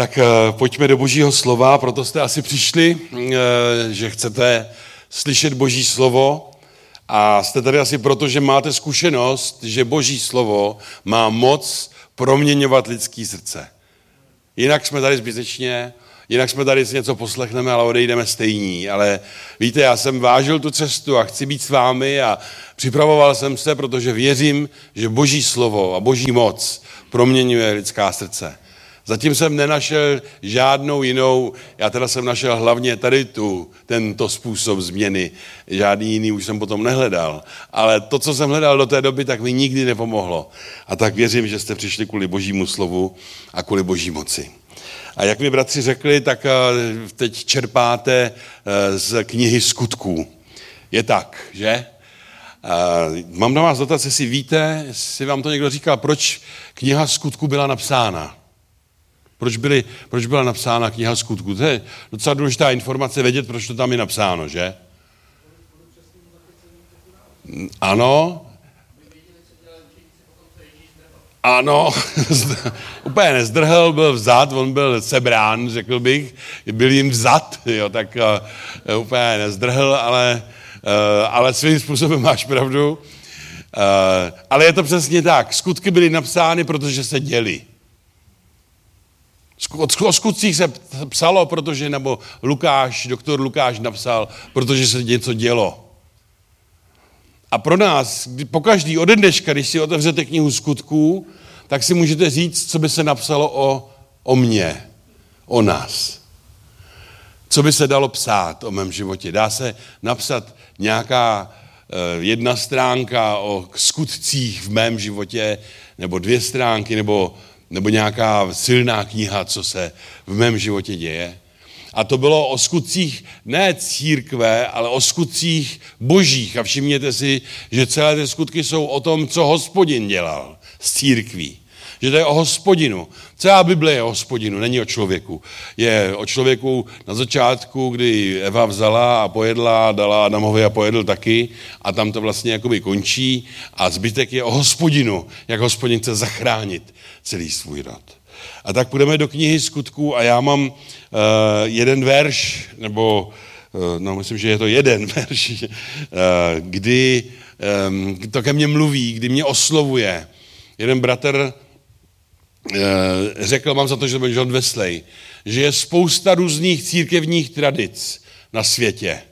Tak eh, pojďme do Božího slova, proto jste asi přišli, eh, že chcete slyšet Boží slovo a jste tady asi proto, že máte zkušenost, že Boží slovo má moc proměňovat lidský srdce. Jinak jsme tady zbytečně, jinak jsme tady si něco poslechneme, ale odejdeme stejní. Ale víte, já jsem vážil tu cestu a chci být s vámi a připravoval jsem se, protože věřím, že Boží slovo a Boží moc proměňuje lidská srdce. Zatím jsem nenašel žádnou jinou, já teda jsem našel hlavně tady tu, tento způsob změny. Žádný jiný už jsem potom nehledal. Ale to, co jsem hledal do té doby, tak mi nikdy nepomohlo. A tak věřím, že jste přišli kvůli božímu slovu a kvůli boží moci. A jak mi bratři řekli, tak eh, teď čerpáte eh, z knihy skutků. Je tak, že? Eh, mám na vás dotaz, jestli víte, jestli vám to někdo říkal, proč kniha skutků byla napsána. Proč, byly, proč byla napsána kniha skutku? To je docela důležitá informace vědět, proč to tam je napsáno, že? Ano. Ano, úplně nezdrhl, byl vzad, on byl sebrán, řekl bych, byl jim vzad, jo, tak uh, úplně nezdrhl, ale, uh, ale svým způsobem máš pravdu. Uh, ale je to přesně tak, skutky byly napsány, protože se děli. O skutcích se psalo, protože, nebo Lukáš, doktor Lukáš napsal, protože se něco dělo. A pro nás, po každý ode dneška, když si otevřete knihu skutků, tak si můžete říct, co by se napsalo o, o mně, o nás. Co by se dalo psát o mém životě? Dá se napsat nějaká eh, jedna stránka o skutcích v mém životě, nebo dvě stránky, nebo nebo nějaká silná kniha, co se v mém životě děje. A to bylo o skutcích ne církve, ale o skutcích božích. A všimněte si, že celé ty skutky jsou o tom, co hospodin dělal s církví. Že to je o hospodinu. Celá Bible je o hospodinu, není o člověku. Je o člověku na začátku, kdy Eva vzala a pojedla, dala Adamovi a pojedl taky a tam to vlastně jakoby končí a zbytek je o hospodinu, jak hospodin chce zachránit celý svůj rod. A tak půjdeme do knihy skutků a já mám uh, jeden verš, nebo uh, no myslím, že je to jeden verš, uh, kdy um, to ke mně mluví, kdy mě oslovuje. Jeden bratr řekl, mám za to, že to byl John Wesley, že je spousta různých církevních tradic na světě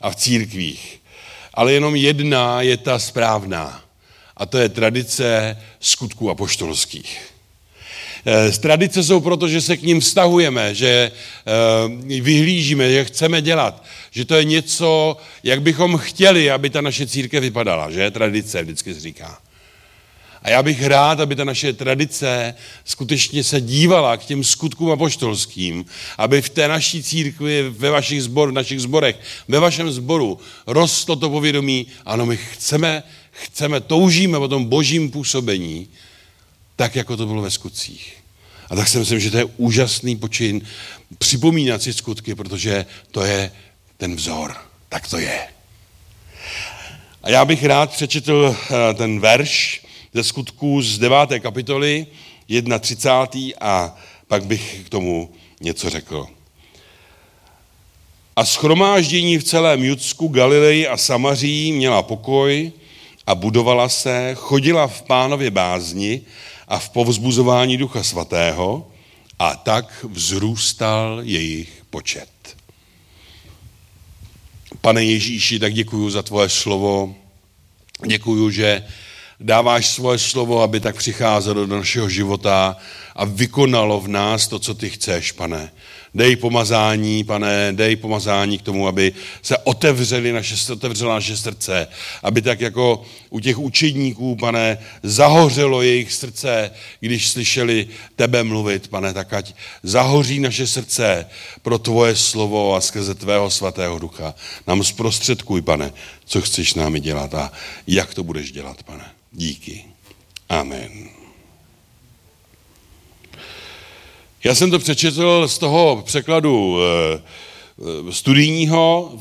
a v církvích, ale jenom jedna je ta správná. A to je tradice skutků apoštolských. Eh, tradice jsou proto, že se k ním vztahujeme, že eh, vyhlížíme, že chceme dělat, že to je něco, jak bychom chtěli, aby ta naše církev vypadala, že? Tradice vždycky říká. A já bych rád, aby ta naše tradice skutečně se dívala k těm skutkům apoštolským, aby v té naší církvi, ve vašich zbor, v našich zborech, ve vašem zboru rostlo to povědomí, ano, my chceme, chceme, toužíme o tom božím působení, tak, jako to bylo ve skutcích. A tak si myslím, že to je úžasný počin připomínat si skutky, protože to je ten vzor. Tak to je. A já bych rád přečetl eh, ten verš, ze skutků z 9. kapitoly 31. a pak bych k tomu něco řekl. A schromáždění v celém Judsku, Galileji a Samaří měla pokoj a budovala se, chodila v pánově bázni a v povzbuzování ducha svatého a tak vzrůstal jejich počet. Pane Ježíši, tak děkuji za tvoje slovo. Děkuji, že dáváš svoje slovo, aby tak přicházelo do našeho života a vykonalo v nás to, co ty chceš, pane. Dej pomazání, pane, dej pomazání k tomu, aby se otevřeli naše, otevřelo naše srdce, aby tak jako u těch učedníků, pane, zahořelo jejich srdce, když slyšeli tebe mluvit, pane, tak ať zahoří naše srdce pro tvoje slovo a skrze tvého svatého ducha. Nám zprostředkuj, pane, co chceš námi dělat a jak to budeš dělat, pane. Díky. Amen. Já jsem to přečetl z toho překladu eh, eh, studijního,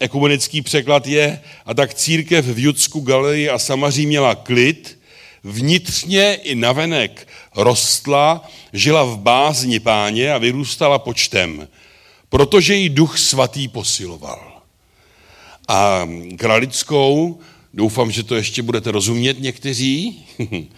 ekumenický překlad je, a tak církev v Judsku, Galilei a Samaří měla klid, vnitřně i navenek rostla, žila v bázni páně a vyrůstala počtem, protože ji duch svatý posiloval. A kralickou, doufám, že to ještě budete rozumět někteří,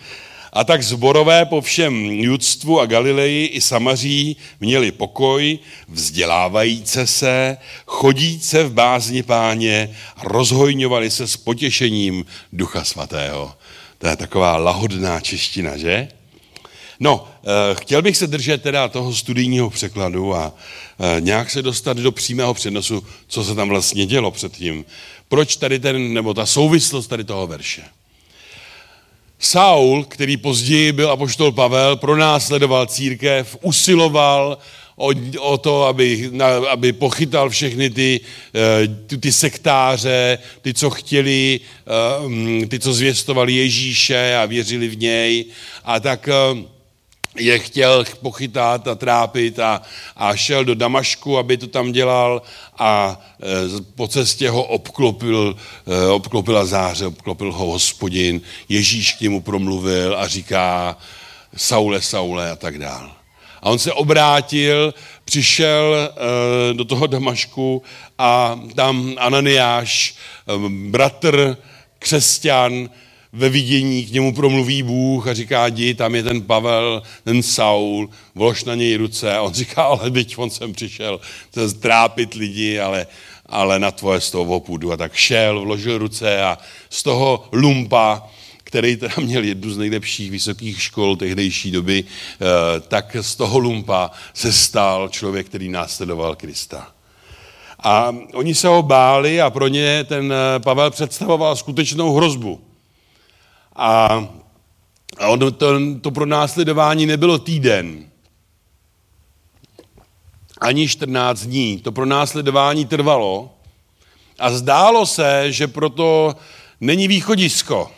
A tak zborové po všem judstvu a Galileji i Samaří měli pokoj, vzdělávajíce se, chodíce v bázni páně, rozhojňovali se s potěšením Ducha Svatého. To je taková lahodná čeština, že? No, eh, chtěl bych se držet teda toho studijního překladu a eh, nějak se dostat do přímého přenosu, co se tam vlastně dělo předtím. Proč tady ten, nebo ta souvislost tady toho verše. Saul, který později byl apoštol Pavel, pronásledoval církev, usiloval o, o to, aby, na, aby pochytal všechny ty, eh, ty, ty sektáře, ty, co chtěli, eh, ty, co zvěstovali Ježíše a věřili v něj. A tak eh, je chtěl pochytat a trápit a, a šel do Damašku, aby to tam dělal a e, po cestě ho obklopil, e, obklopila záře, obklopil ho hospodin, Ježíš k němu promluvil a říká Saule, Saule a tak dál. A on se obrátil, přišel e, do toho Damašku a tam Ananiáš, bratr, křesťan, ve vidění k němu promluví Bůh a říká, jdi, tam je ten Pavel, ten Saul, vlož na něj ruce. A on říká, ale teď on sem přišel trápit lidi, ale, ale na tvoje slovo půjdu. A tak šel, vložil ruce a z toho lumpa, který teda měl jednu z nejlepších vysokých škol tehdejší doby, eh, tak z toho lumpa se stal člověk, který následoval Krista. A oni se ho báli a pro ně ten eh, Pavel představoval skutečnou hrozbu. A, a ono to, to pro následování nebylo týden, ani 14 dní. To pro následování trvalo a zdálo se, že proto není východisko.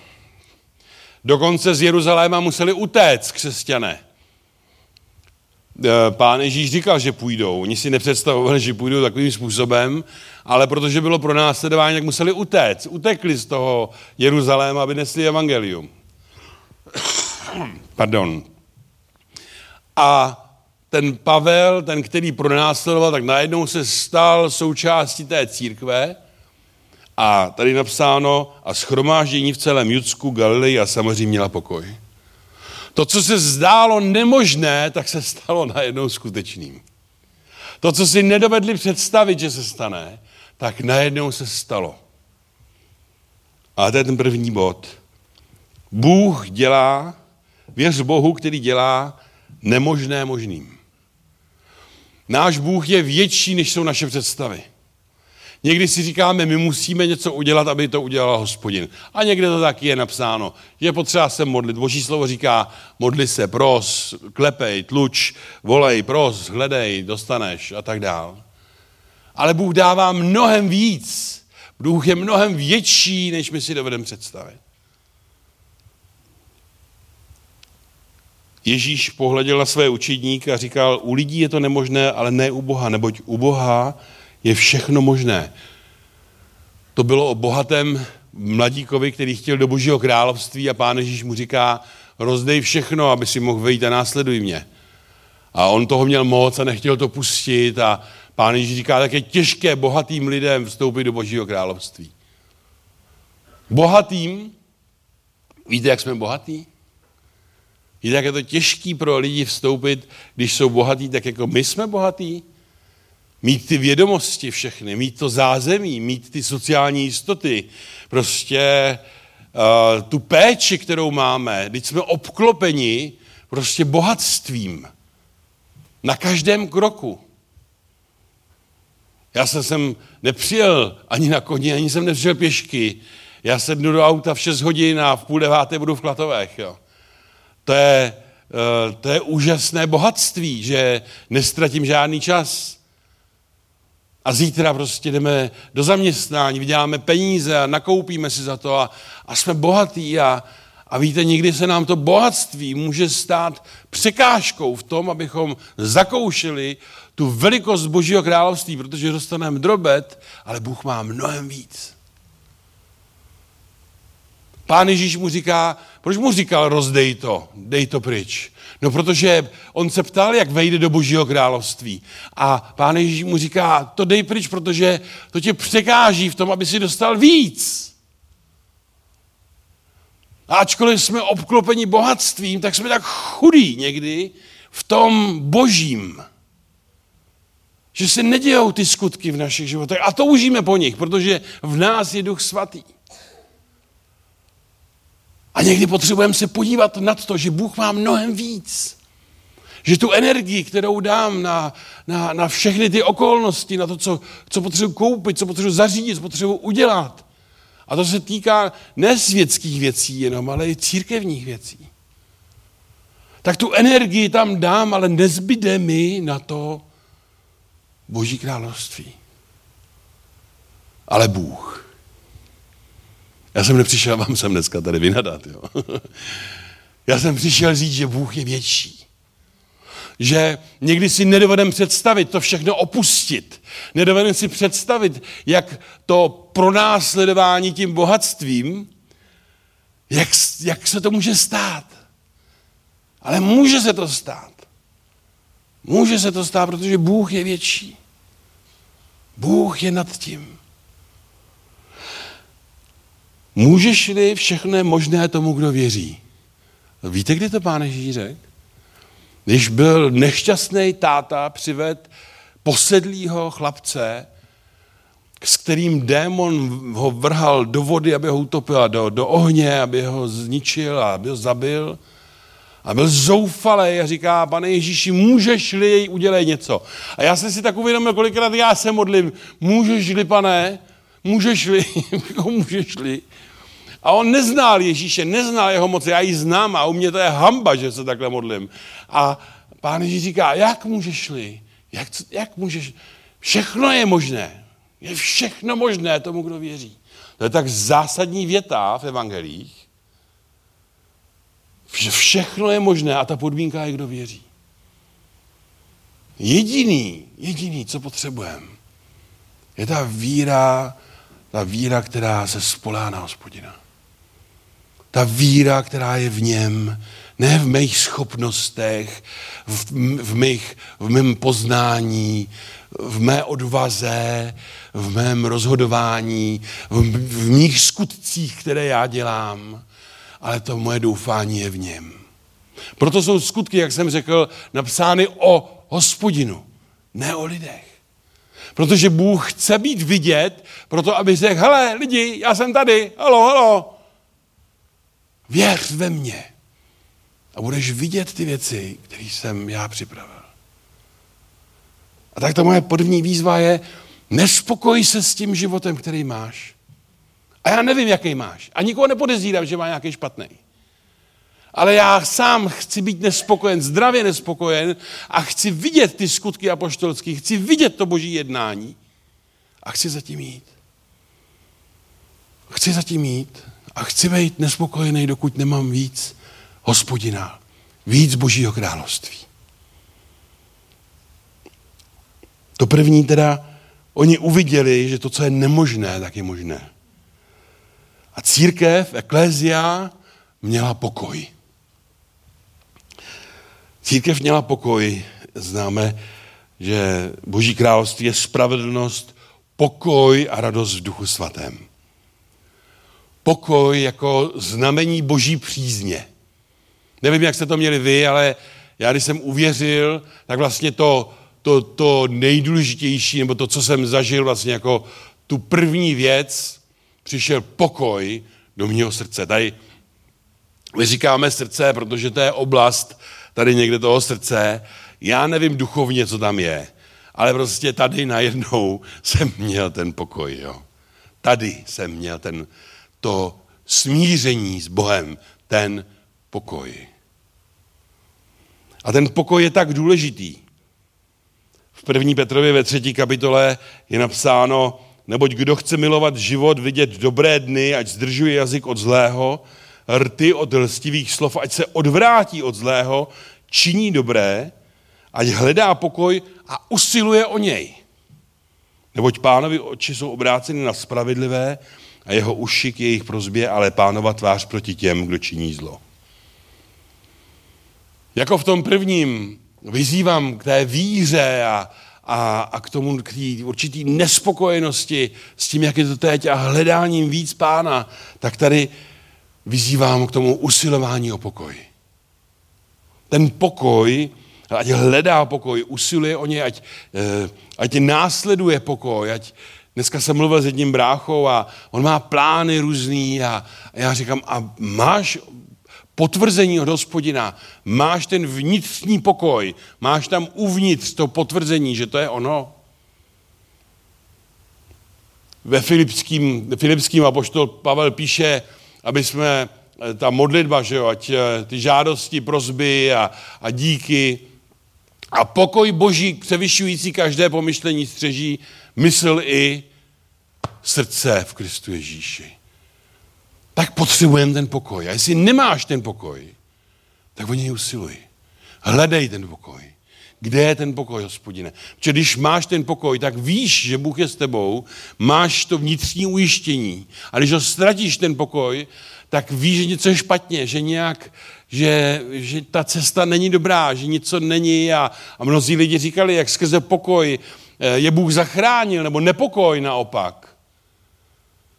Dokonce z Jeruzaléma museli utéct křesťané. E, pán Ježíš říkal, že půjdou. Oni si nepředstavovali, že půjdou takovým způsobem, ale protože bylo pro následování, tak museli utéct. Utekli z toho Jeruzaléma, aby nesli evangelium. Pardon. A ten Pavel, ten, který pronásledoval, tak najednou se stal součástí té církve a tady napsáno a schromáždění v celém Judsku, Galileji a samozřejmě měla pokoj. To, co se zdálo nemožné, tak se stalo najednou skutečným. To, co si nedovedli představit, že se stane, tak najednou se stalo. A to je ten první bod. Bůh dělá, věř Bohu, který dělá nemožné možným. Náš Bůh je větší, než jsou naše představy. Někdy si říkáme, my musíme něco udělat, aby to udělal hospodin. A někde to taky je napsáno, je potřeba se modlit. Boží slovo říká, modli se, pros, klepej, tluč, volej, pros, hledej, dostaneš a tak dál. Ale Bůh dává mnohem víc. Bůh je mnohem větší, než my si dovedeme představit. Ježíš pohleděl na své učedníky a říkal, u lidí je to nemožné, ale ne u Boha, neboť u Boha je všechno možné. To bylo o bohatém mladíkovi, který chtěl do božího království a pán Ježíš mu říká, rozdej všechno, aby si mohl vejít a následuj mě. A on toho měl moc a nechtěl to pustit a pán Ježíš říká, tak je těžké bohatým lidem vstoupit do božího království. Bohatým, víte, jak jsme bohatí? Víte, jak je to těžký pro lidi vstoupit, když jsou bohatí, tak jako my jsme bohatí? Mít ty vědomosti všechny, mít to zázemí, mít ty sociální jistoty, prostě uh, tu péči, kterou máme, když jsme obklopeni prostě bohatstvím. Na každém kroku. Já jsem sem nepřijel ani na koni, ani jsem nepřijel pěšky. Já sednu do auta v 6 hodin a v půl deváté budu v Klatovech. Jo. To je, eh, to je úžasné bohatství, že nestratím žádný čas. A zítra prostě jdeme do zaměstnání, vyděláme peníze a nakoupíme si za to a, a jsme bohatí a, a víte, někdy se nám to bohatství může stát překážkou v tom, abychom zakoušeli tu velikost Božího království, protože dostaneme drobet, ale Bůh má mnohem víc. Pán Ježíš mu říká, proč mu říkal rozdej to, dej to pryč? No protože on se ptal, jak vejde do božího království. A pán Ježíš mu říká, to dej pryč, protože to tě překáží v tom, aby si dostal víc. A ačkoliv jsme obklopeni bohatstvím, tak jsme tak chudí někdy v tom božím. Že se nedějou ty skutky v našich životech. A toužíme po nich, protože v nás je duch svatý. A někdy potřebujeme se podívat na to, že Bůh má mnohem víc. Že tu energii, kterou dám na, na, na všechny ty okolnosti, na to, co, co potřebuji koupit, co potřebuji zařídit, co potřebuji udělat. A to se týká ne světských věcí jenom, ale i církevních věcí. Tak tu energii tam dám, ale nezbyde mi na to Boží království. Ale Bůh. Já jsem nepřišel vám sem dneska tady vynadat. Jo. Já jsem přišel říct, že Bůh je větší. Že někdy si nedovedem představit to všechno opustit. Nedovedem si představit, jak to pronásledování tím bohatstvím, jak, jak se to může stát. Ale může se to stát. Může se to stát, protože Bůh je větší. Bůh je nad tím. Můžeš-li všechno možné tomu, kdo věří? Víte, kdy to pán Ježíš řekl? Když byl nešťastný táta, přived posedlýho chlapce, s kterým démon ho vrhal do vody, aby ho utopil, do, do ohně, aby ho zničil a aby ho zabil. A byl zoufalý a říká, pane Ježíši, můžeš-li udělej něco? A já jsem si tak uvědomil, kolikrát já se modlím, můžeš-li, pane, můžeš-li, můžeš-li. A on neznal Ježíše, neznal jeho moc, já ji znám a u mě to je hamba, že se takhle modlím. A pán Ježíš říká, jak můžeš-li? Jak, jak můžeš? Všechno je možné. Je všechno možné tomu, kdo věří. To je tak zásadní věta v evangelích, že všechno je možné a ta podmínka je, kdo věří. Jediný, jediný, co potřebujeme, je ta víra, ta víra, která se spolá na hospodina. Ta víra, která je v něm, ne v mých schopnostech, v, v, mých, v mém poznání, v mé odvaze, v mém rozhodování, v, v mých skutcích, které já dělám, ale to moje doufání je v něm. Proto jsou skutky, jak jsem řekl, napsány o hospodinu, ne o lidech. Protože Bůh chce být vidět, proto aby řekl, hele lidi, já jsem tady, halo, halo, věř ve mě. A budeš vidět ty věci, které jsem já připravil. A tak ta moje první výzva je, nespokoj se s tím životem, který máš. A já nevím, jaký máš. A nikoho nepodezírám, že má nějaký špatný. Ale já sám chci být nespokojen, zdravě nespokojen a chci vidět ty skutky apoštolské, chci vidět to boží jednání a chci zatím jít. Chci zatím jít a chci být nespokojený, dokud nemám víc hospodina, víc božího království. To první teda, oni uviděli, že to, co je nemožné, tak je možné. A církev, eklézia, měla pokoj. Církev měla pokoj. Známe, že Boží království je spravedlnost, pokoj a radost v duchu svatém. Pokoj jako znamení Boží přízně. Nevím, jak jste to měli vy, ale já, když jsem uvěřil, tak vlastně to, to, to nejdůležitější, nebo to, co jsem zažil vlastně jako tu první věc, přišel pokoj do mého srdce. Tady my říkáme srdce, protože to je oblast tady někde toho srdce. Já nevím duchovně, co tam je, ale prostě tady najednou jsem měl ten pokoj. Jo. Tady jsem měl ten, to smíření s Bohem, ten pokoj. A ten pokoj je tak důležitý. V první Petrově ve třetí kapitole je napsáno, Neboť kdo chce milovat život, vidět dobré dny, ať zdržuje jazyk od zlého, rty od lstivých slov, ať se odvrátí od zlého, činí dobré, ať hledá pokoj a usiluje o něj. Neboť pánovi oči jsou obráceny na spravedlivé a jeho uši k jejich prozbě, ale pánova tvář proti těm, kdo činí zlo. Jako v tom prvním vyzývám k té víře a, a, a k tomu, k té určitý nespokojenosti s tím, jak je to teď a hledáním víc pána, tak tady vyzývám k tomu usilování o pokoj. Ten pokoj, ať hledá pokoj, usiluje o něj, ať, eh, ať následuje pokoj, ať, Dneska jsem mluvil s jedním bráchou a on má plány různý a, a já říkám, a máš potvrzení od hospodina, máš ten vnitřní pokoj, máš tam uvnitř to potvrzení, že to je ono. Ve Filipským, Filipským apoštol Pavel píše, aby jsme eh, ta modlitba, že jo, ať eh, ty žádosti, prozby a, a díky a pokoj boží převyšující každé pomyšlení střeží mysl i srdce v Kristu Ježíši. Tak potřebujeme ten pokoj. A jestli nemáš ten pokoj, tak o něj usiluj. Hledej ten pokoj. Kde je ten pokoj, hospodine? Protože když máš ten pokoj, tak víš, že Bůh je s tebou, máš to vnitřní ujištění. A když ho ztratíš ten pokoj, tak víš, že něco je špatně, že nějak, že, že ta cesta není dobrá, že něco není a, a mnozí lidi říkali, jak skrze pokoj eh, je Bůh zachránil, nebo nepokoj naopak.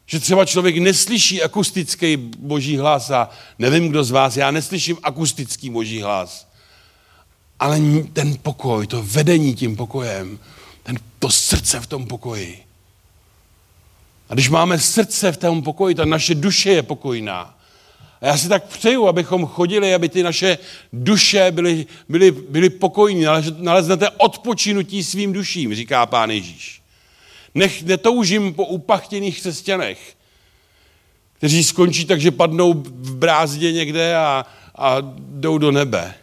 Že třeba člověk neslyší akustický boží hlas a nevím, kdo z vás, já neslyším akustický boží hlas. Ale ten pokoj, to vedení tím pokojem, ten, to srdce v tom pokoji. A když máme srdce v tom pokoji, ta naše duše je pokojná. A já si tak přeju, abychom chodili, aby ty naše duše byly, byly, byly pokojní, naleznete odpočinutí svým duším, říká pán Ježíš. Nech netoužím po upachtěných křesťanech, kteří skončí tak, že padnou v brázdě někde a, a jdou do nebe.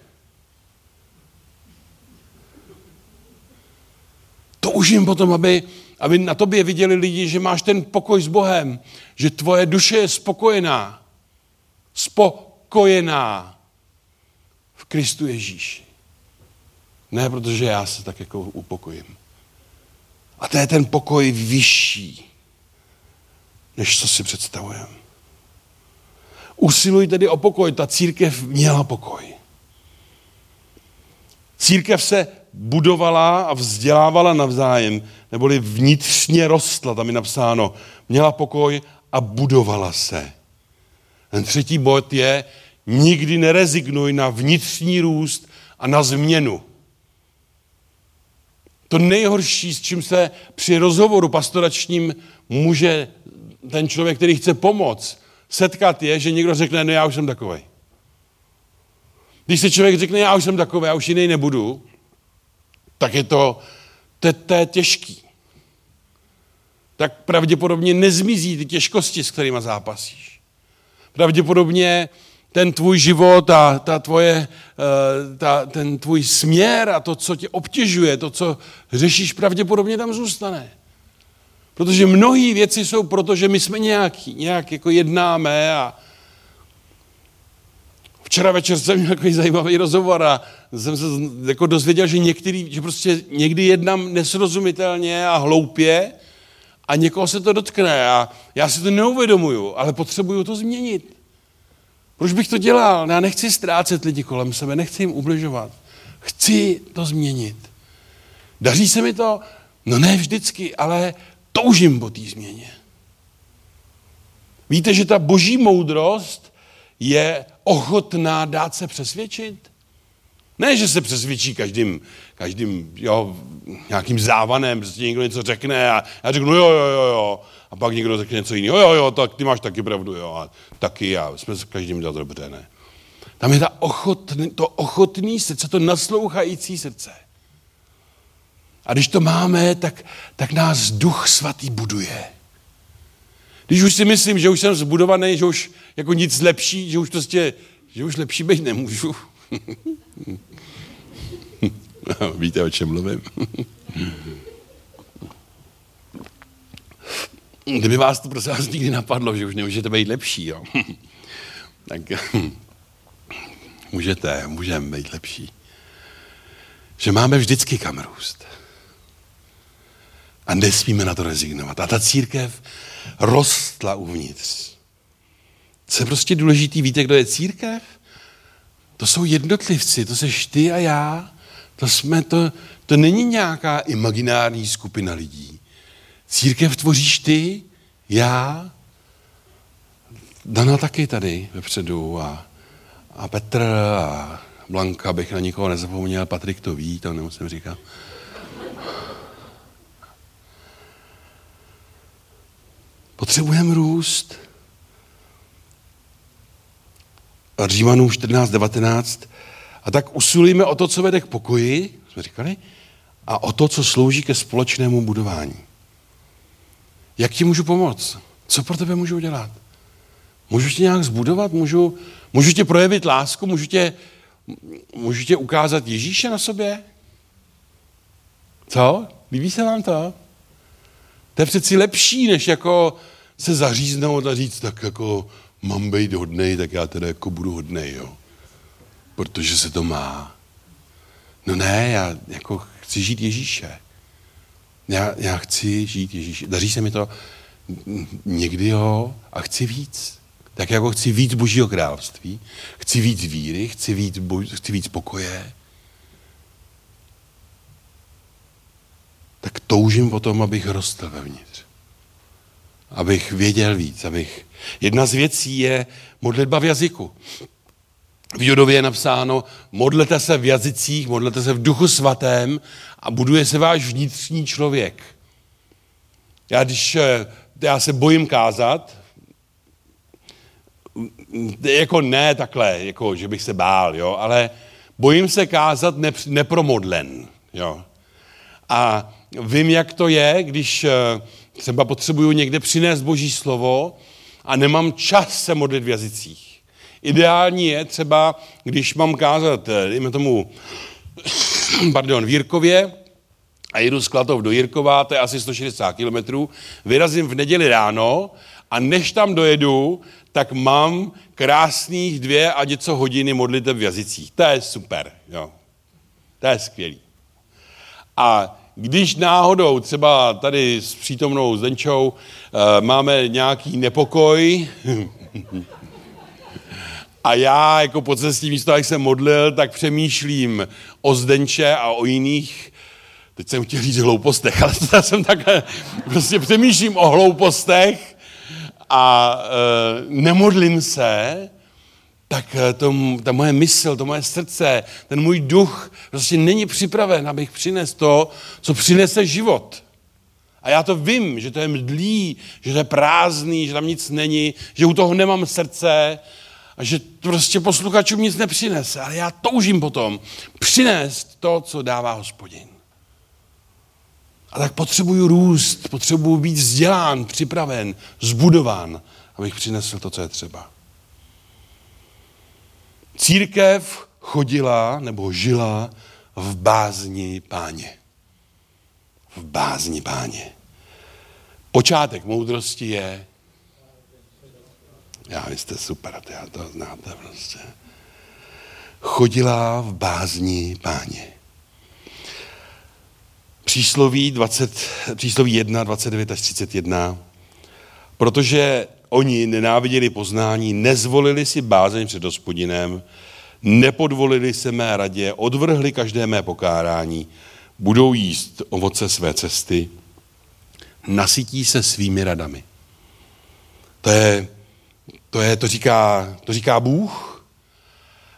Toužím potom, aby, aby na tobě viděli lidi, že máš ten pokoj s Bohem, že tvoje duše je spokojená. Spokojená v Kristu Ježíši. Ne, protože já se tak jako upokojím. A to je ten pokoj vyšší, než co si představujeme. Usiluj tedy o pokoj. Ta církev měla pokoj. Církev se budovala a vzdělávala navzájem, neboli vnitřně rostla, tam je napsáno, měla pokoj a budovala se. Ten třetí bod je, nikdy nerezignuj na vnitřní růst a na změnu. To nejhorší, s čím se při rozhovoru pastoračním může ten člověk, který chce pomoct, setkat je, že někdo řekne, no já už jsem takový. Když se člověk řekne, já už jsem takový, já už jiný nebudu, tak je to, to, to je těžký. Tak pravděpodobně nezmizí ty těžkosti, s kterými zápasíš. Pravděpodobně ten tvůj život a ta tvoje, eh, ta, ten tvůj směr a to, co tě obtěžuje, to, co řešíš, pravděpodobně tam zůstane. Protože mnohé věci jsou proto, že my jsme nějaký, nějak jako jednáme a včera večer jsem měl takový zajímavý rozhovor a jsem se jako dozvěděl, že některý, že prostě někdy jednám nesrozumitelně a hloupě a někoho se to dotkne a já si to neuvědomuju, ale potřebuju to změnit. Proč bych to dělal? Já nechci ztrácet lidi kolem sebe, nechci jim ubližovat. Chci to změnit. Daří se mi to? No ne vždycky, ale toužím po té změně. Víte, že ta boží moudrost je ochotná dát se přesvědčit? Ne, že se přesvědčí každým, každým jo, nějakým závanem, prostě někdo něco řekne a já řeknu jo, jo, jo, jo. A pak někdo řekne něco jiného, jo, jo, tak ty máš taky pravdu, jo, a taky já, jsme s každým dělat dobře, ne. Tam je ta ochotný, to ochotný srdce, to naslouchající srdce. A když to máme, tak, tak nás duch svatý buduje. Když už si myslím, že už jsem zbudovaný, že už jako nic lepší, že už prostě, že už lepší být nemůžu. Víte, o čem mluvím? Kdyby vás to prosím vás nikdy napadlo, že už nemůžete být lepší, jo? tak můžete, můžeme být lepší. Že máme vždycky kam růst. A nesmíme na to rezignovat. A ta církev rostla uvnitř. Co je prostě důležitý, víte, kdo je církev? To jsou jednotlivci, to seš ty a já. To, jsme to, to není nějaká imaginární skupina lidí. Církev tvoříš ty, já, Dana taky tady vepředu a, a Petr a Blanka, bych na nikoho nezapomněl, Patrik to ví, to nemusím říkat. Potřebujeme růst. A Římanům 14, 19. A tak usilujeme o to, co vede k pokoji, jsme říkali, a o to, co slouží ke společnému budování. Jak ti můžu pomoct? Co pro tebe můžu udělat? Můžu tě nějak zbudovat? Můžu, můžu tě projevit lásku? Můžu tě, můžu tě ukázat Ježíše na sobě? Co? Líbí se vám to? To je přeci lepší, než jako se zaříznout a říct, tak jako mám být hodnej, tak já teda jako budu hodnej, jo. Protože se to má. No ne, já jako chci žít Ježíše. Já, já chci žít Ježíše. Daří se mi to někdy, jo, a chci víc. Tak jako chci víc Božího království, chci víc víry, chci víc, bož, chci víc pokoje, tak toužím potom, abych rostl vevnitř. Abych věděl víc, abych... Jedna z věcí je modlitba v jazyku. V Judově je napsáno, modlete se v jazycích, modlete se v duchu svatém a buduje se váš vnitřní člověk. Já když, eh, já se bojím kázat, jako ne takhle, jako že bych se bál, jo, ale bojím se kázat nepromodlen, jo. A vím, jak to je, když eh, třeba potřebuju někde přinést boží slovo a nemám čas se modlit v jazycích. Ideální je třeba, když mám kázat, eh, dejme tomu, pardon, v Jirkově, a jedu z Klatov do Jirkova, to je asi 160 kilometrů, vyrazím v neděli ráno a než tam dojedu, tak mám krásných dvě a něco hodiny modliteb v jazycích. To je super, jo. To je skvělý. A když náhodou třeba tady s přítomnou Zdenčou uh, máme nějaký nepokoj a já jako po cestě místo, jak jsem modlil, tak přemýšlím o Zdenče a o jiných. Teď jsem chtěl říct hloupostech, ale já jsem tak, prostě přemýšlím o hloupostech a e, nemodlím se, tak e, to, ta moje mysl, to moje srdce, ten můj duch prostě není připraven, abych přines to, co přinese život. A já to vím, že to je mdlý, že to je prázdný, že tam nic není, že u toho nemám srdce a že prostě posluchačům nic nepřinese. Ale já toužím potom přinést to, co dává hospodin. A tak potřebuju růst, potřebuju být vzdělán, připraven, zbudován, abych přinesl to, co je třeba. Církev chodila nebo žila v bázni páně. V bázni páně. Počátek moudrosti je, já vy jste super, já to znáte prostě. Chodila v bázni páně. Přísloví, 20, přísloví 1, 29 až 31. Protože oni nenáviděli poznání, nezvolili si bázeň před hospodinem, nepodvolili se mé radě, odvrhli každé mé pokárání, budou jíst ovoce své cesty, nasytí se svými radami. To je, to je, to říká, to říká Bůh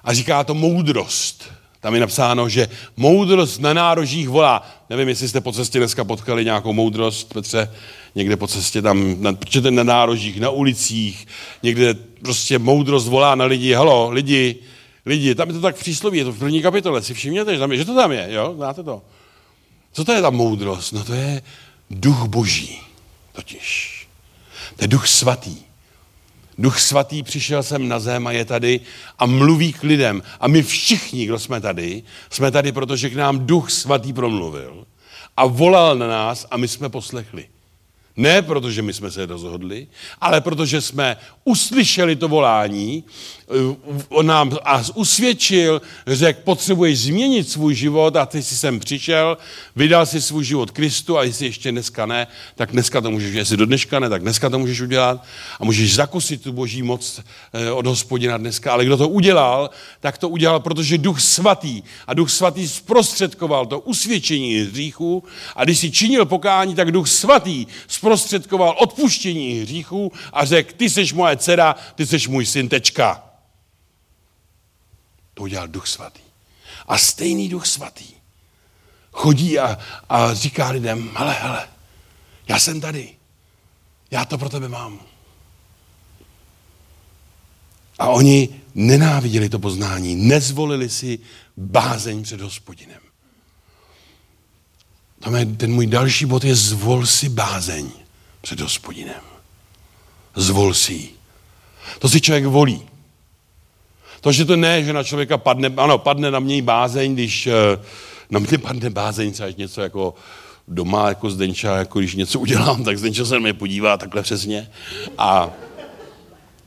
a říká to moudrost. Tam je napsáno, že moudrost na nárožích volá. Nevím, jestli jste po cestě dneska potkali nějakou moudrost, Petře, někde po cestě tam, na, ten na nárožích, na ulicích, někde prostě moudrost volá na lidi, halo, lidi, lidi, tam je to tak v přísloví, je to v první kapitole, si všimněte, že, tam je, že to tam je, jo, znáte to. Co to je ta moudrost? No to je duch boží, totiž. To je duch svatý. Duch svatý přišel sem na zem a je tady a mluví k lidem. A my všichni, kdo jsme tady, jsme tady, protože k nám duch svatý promluvil a volal na nás a my jsme poslechli. Ne protože my jsme se rozhodli, ale protože jsme uslyšeli to volání on nám a usvědčil, řekl, potřebuješ změnit svůj život a ty jsi sem přišel, vydal si svůj život Kristu a jestli ještě dneska ne, tak dneska to můžeš, jestli do dneška ne, tak dneska to můžeš udělat a můžeš zakusit tu boží moc eh, od hospodina dneska. Ale kdo to udělal, tak to udělal, protože duch svatý a duch svatý zprostředkoval to usvědčení hříchů a když si činil pokání, tak duch svatý zprostředkoval odpuštění hříchů a řekl, ty seš moje dcera, ty seš můj syn, tečka. To udělal Duch Svatý. A stejný Duch Svatý chodí a, a říká lidem, hele, hele, já jsem tady, já to pro tebe mám. A oni nenáviděli to poznání, nezvolili si bázeň před hospodinem. Ten můj další bod je zvol si bázeň před hospodinem. Zvol si ji. To si člověk volí. To, že to ne, že na člověka padne, ano, padne na mě bázeň, když eh, na mě padne bázeň, třeba něco jako doma, jako Zdenča, jako když něco udělám, tak Zdenča se na mě podívá takhle přesně a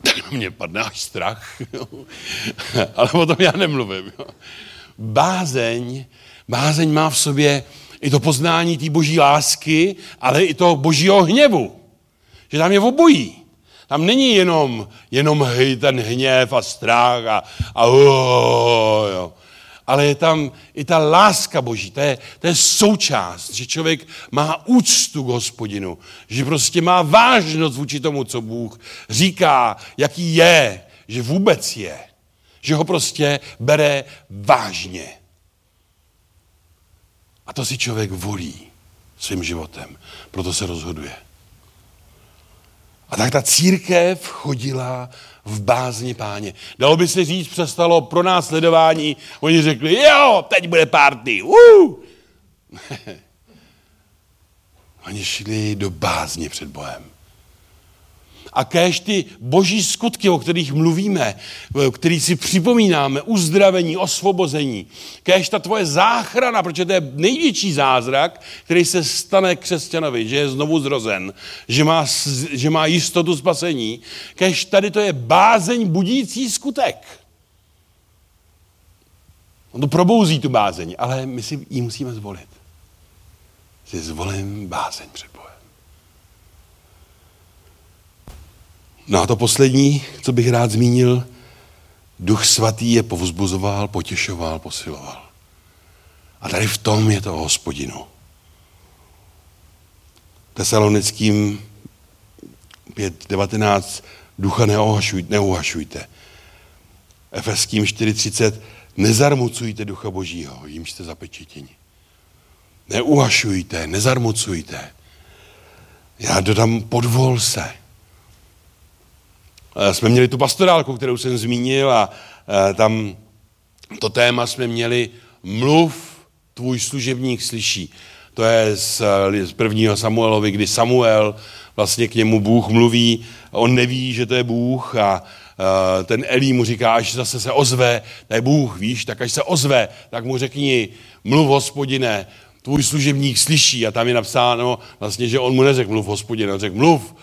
tak na mě padne až strach. Ale o tom já nemluvím. Bázeň, bázeň má v sobě i to poznání té boží lásky, ale i toho božího hněvu. Že tam je obojí. Tam není jenom, jenom ten hněv a strach a, a oh, jo. Ale je tam i ta láska boží, to je, to je součást, že člověk má úctu k hospodinu, že prostě má vážnost vůči tomu, co Bůh říká, jaký je, že vůbec je, že ho prostě bere vážně. A to si člověk volí svým životem, proto se rozhoduje. A tak ta církev chodila v bázni páně. Dalo by se říct, přestalo pro nás sledování. Oni řekli, jo, teď bude party. Uh! Oni šli do bázně před Bohem. A kéž ty boží skutky, o kterých mluvíme, o kterých si připomínáme, uzdravení, osvobození, kéž ta tvoje záchrana, protože to je největší zázrak, který se stane křesťanovi, že je znovu zrozen, že má, že má jistotu spasení, kéž tady to je bázeň budící skutek. On to probouzí tu bázeň, ale my si ji musíme zvolit. Si zvolím bázeň před Bohem. No a to poslední, co bych rád zmínil, Duch Svatý je povzbuzoval, potěšoval, posiloval. A tady v tom je to hospodinu. Tesalonickým 5.19 ducha neuhašujte, neuhašujte. Efeským 4.30 nezarmucujte ducha božího, jim jste zapečetěni. Neuhašujte, nezarmucujte. Já dodám podvol se. Eh, jsme měli tu pastorálku, kterou jsem zmínil a eh, tam to téma jsme měli mluv, tvůj služebník slyší. To je z, eh, z prvního Samuelovi, kdy Samuel vlastně k němu Bůh mluví, on neví, že to je Bůh a ten Elí mu říká, až zase se ozve, to je Bůh, víš, tak až se ozve, tak mu řekni, mluv hospodine, tvůj služebník slyší a tam je napsáno vlastně, že on mu neřekl mluv hospodine, on řekl mluv,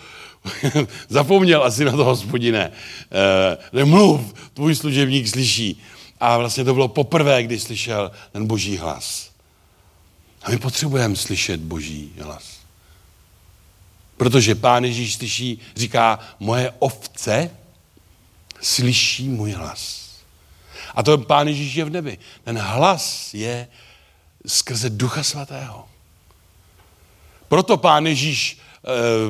Zapomněl asi na to hospodine. E, nemluv, tvůj služebník slyší. A vlastně to bylo poprvé, kdy slyšel ten boží hlas. A my potřebujeme slyšet boží hlas. Protože pán Ježíš slyší, říká, moje ovce slyší můj hlas. A to pán Ježíš je v nebi. Ten hlas je skrze Ducha Svatého. Proto pán Ježíš Eh,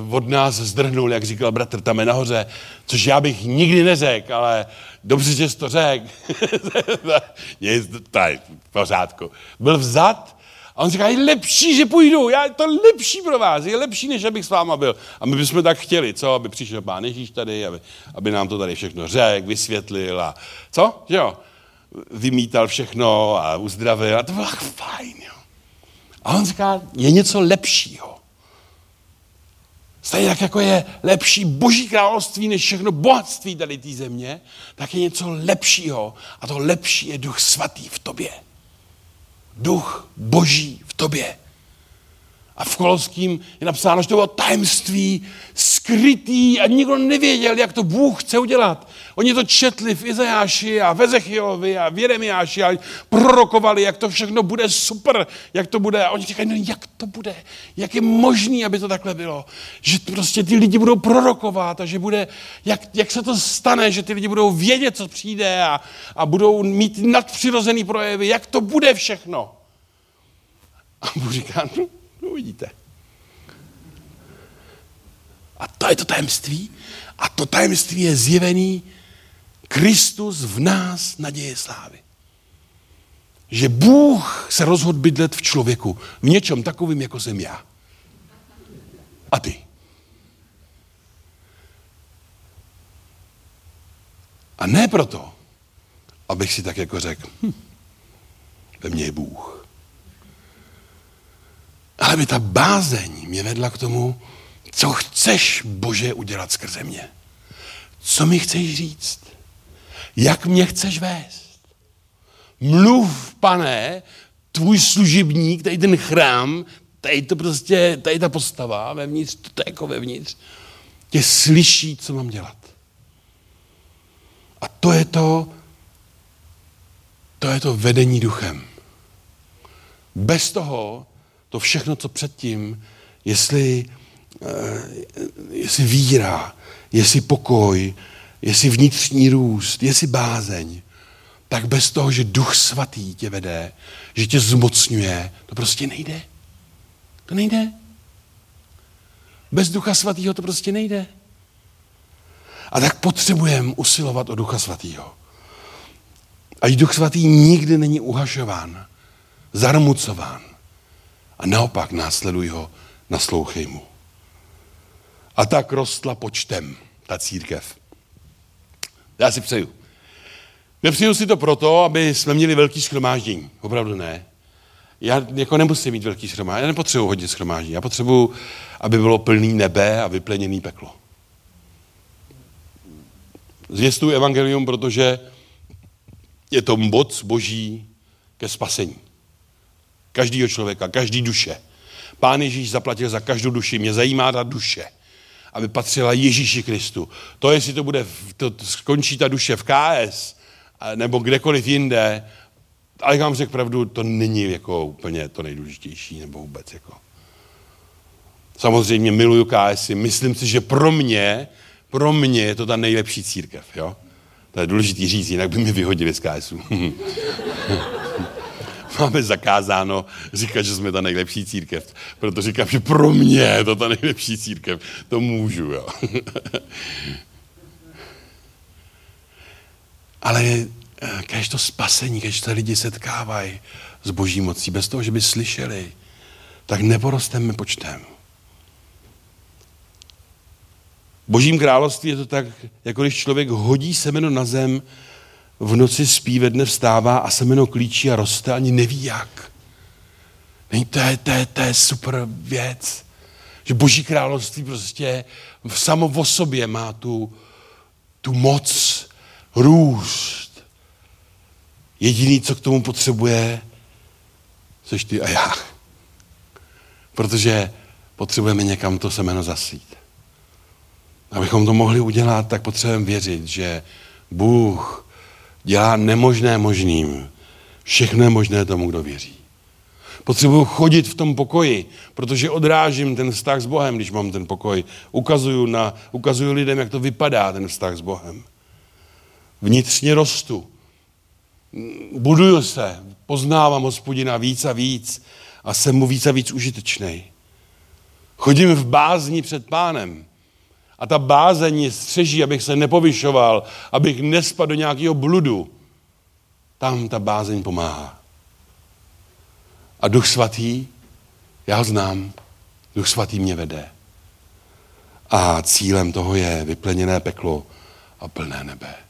od nás zdrhnul, jak říkal bratr tam je nahoře, což já bych nikdy neřekl, ale dobře, že jsi to řekl. to je v pořádku. Byl vzad a on říká, je lepší, že půjdu, já, je to lepší pro vás, je lepší, než abych s váma byl. A my bychom tak chtěli, co, aby přišel pán Ježíš tady, aby, aby nám to tady všechno řekl, vysvětlil a co, že jo, vymítal všechno a uzdravil a to bylo fajn, jo. A on říká, je něco lepšího. Stejně tak, jako je lepší boží království než všechno bohatství tady té země, tak je něco lepšího. A to lepší je duch svatý v tobě. Duch boží v tobě. A v Koloským je napsáno, že to bylo tajemství skrytý a nikdo nevěděl, jak to Bůh chce udělat. Oni to četli v Izajáši a v Ezechielovi a v Jeremiáši a prorokovali, jak to všechno bude super, jak to bude. A oni říkají, no jak to bude, jak je možný, aby to takhle bylo. Že prostě ty lidi budou prorokovat a že bude, jak, jak se to stane, že ty lidi budou vědět, co přijde a, a budou mít nadpřirozený projevy, jak to bude všechno. A Bůh říká, no, Uvidíte. A to je to tajemství. A to tajemství je zjevený Kristus v nás naděje slávy. Že Bůh se rozhodl bydlet v člověku, v něčem takovým, jako jsem já. A ty. A ne proto, abych si tak jako řekl, hm, ve mně je Bůh. Ale by ta bázeň mě vedla k tomu, co chceš, Bože, udělat skrze mě. Co mi chceš říct? Jak mě chceš vést? Mluv, pane, tvůj služebník, tady ten chrám, tady to prostě, tady ta postava vevnitř, to je jako vevnitř, tě slyší, co mám dělat. A to je to, to je to vedení duchem. Bez toho to všechno, co předtím, jestli, eh, jestli víra, jestli pokoj, jestli vnitřní růst, jestli bázeň, tak bez toho, že duch svatý tě vede, že tě zmocňuje, to prostě nejde. To nejde. Bez ducha svatého to prostě nejde. A tak potřebujeme usilovat o ducha svatého. A duch svatý nikdy není uhašován, zarmucován. A naopak následuj ho, naslouchej mu. A tak rostla počtem ta církev. Já si přeju. Nepřeju si to proto, aby jsme měli velký schromáždění. Opravdu ne. Já jako nemusím mít velký schromáždění. Já nepotřebuji hodně schromáždění. Já potřebuji, aby bylo plný nebe a vypleněný peklo. Zvěstuji evangelium, protože je to moc boží ke spasení každého člověka, každý duše. Pán Ježíš zaplatil za každou duši. Mě zajímá ta duše, aby patřila Ježíši Kristu. To, jestli to bude, to skončí ta duše v KS, nebo kdekoliv jinde, ale jak vám řekl pravdu, to není jako úplně to nejdůležitější, nebo vůbec jako. Samozřejmě miluju KS, myslím si, že pro mě, pro mě je to ta nejlepší církev, jo. To je důležitý říct, jinak by mi vyhodili z KSu. máme zakázáno říkat, že jsme ta nejlepší církev. Proto říkám, že pro mě je to ta nejlepší církev. To můžu, jo. Ale eh, když to spasení, když se lidi setkávají s boží mocí, bez toho, že by slyšeli, tak neporosteme počtem. Božím království je to tak, jako když člověk hodí semeno na zem v noci spí, ve dne vstává a semeno klíčí a roste, ani neví jak. Není to, je, to, je, to je super věc. Že Boží království prostě samo o sobě má tu, tu moc růst. Jediný, co k tomu potřebuje, jsi ty a já. Protože potřebujeme někam to semeno zasít. Abychom to mohli udělat, tak potřebujeme věřit, že Bůh dělá nemožné možným. Všechno je možné tomu, kdo věří. Potřebuju chodit v tom pokoji, protože odrážím ten vztah s Bohem, když mám ten pokoj. Ukazuju, na, ukazuju lidem, jak to vypadá, ten vztah s Bohem. Vnitřně rostu. Buduju se, poznávám hospodina víc a víc a jsem mu víc a víc užitečný. Chodím v bázni před pánem. A ta bázeň je střeží, abych se nepovyšoval, abych nespadl do nějakého bludu. Tam ta bázeň pomáhá. A Duch Svatý, já ho znám, Duch Svatý mě vede. A cílem toho je vyplněné peklo a plné nebe.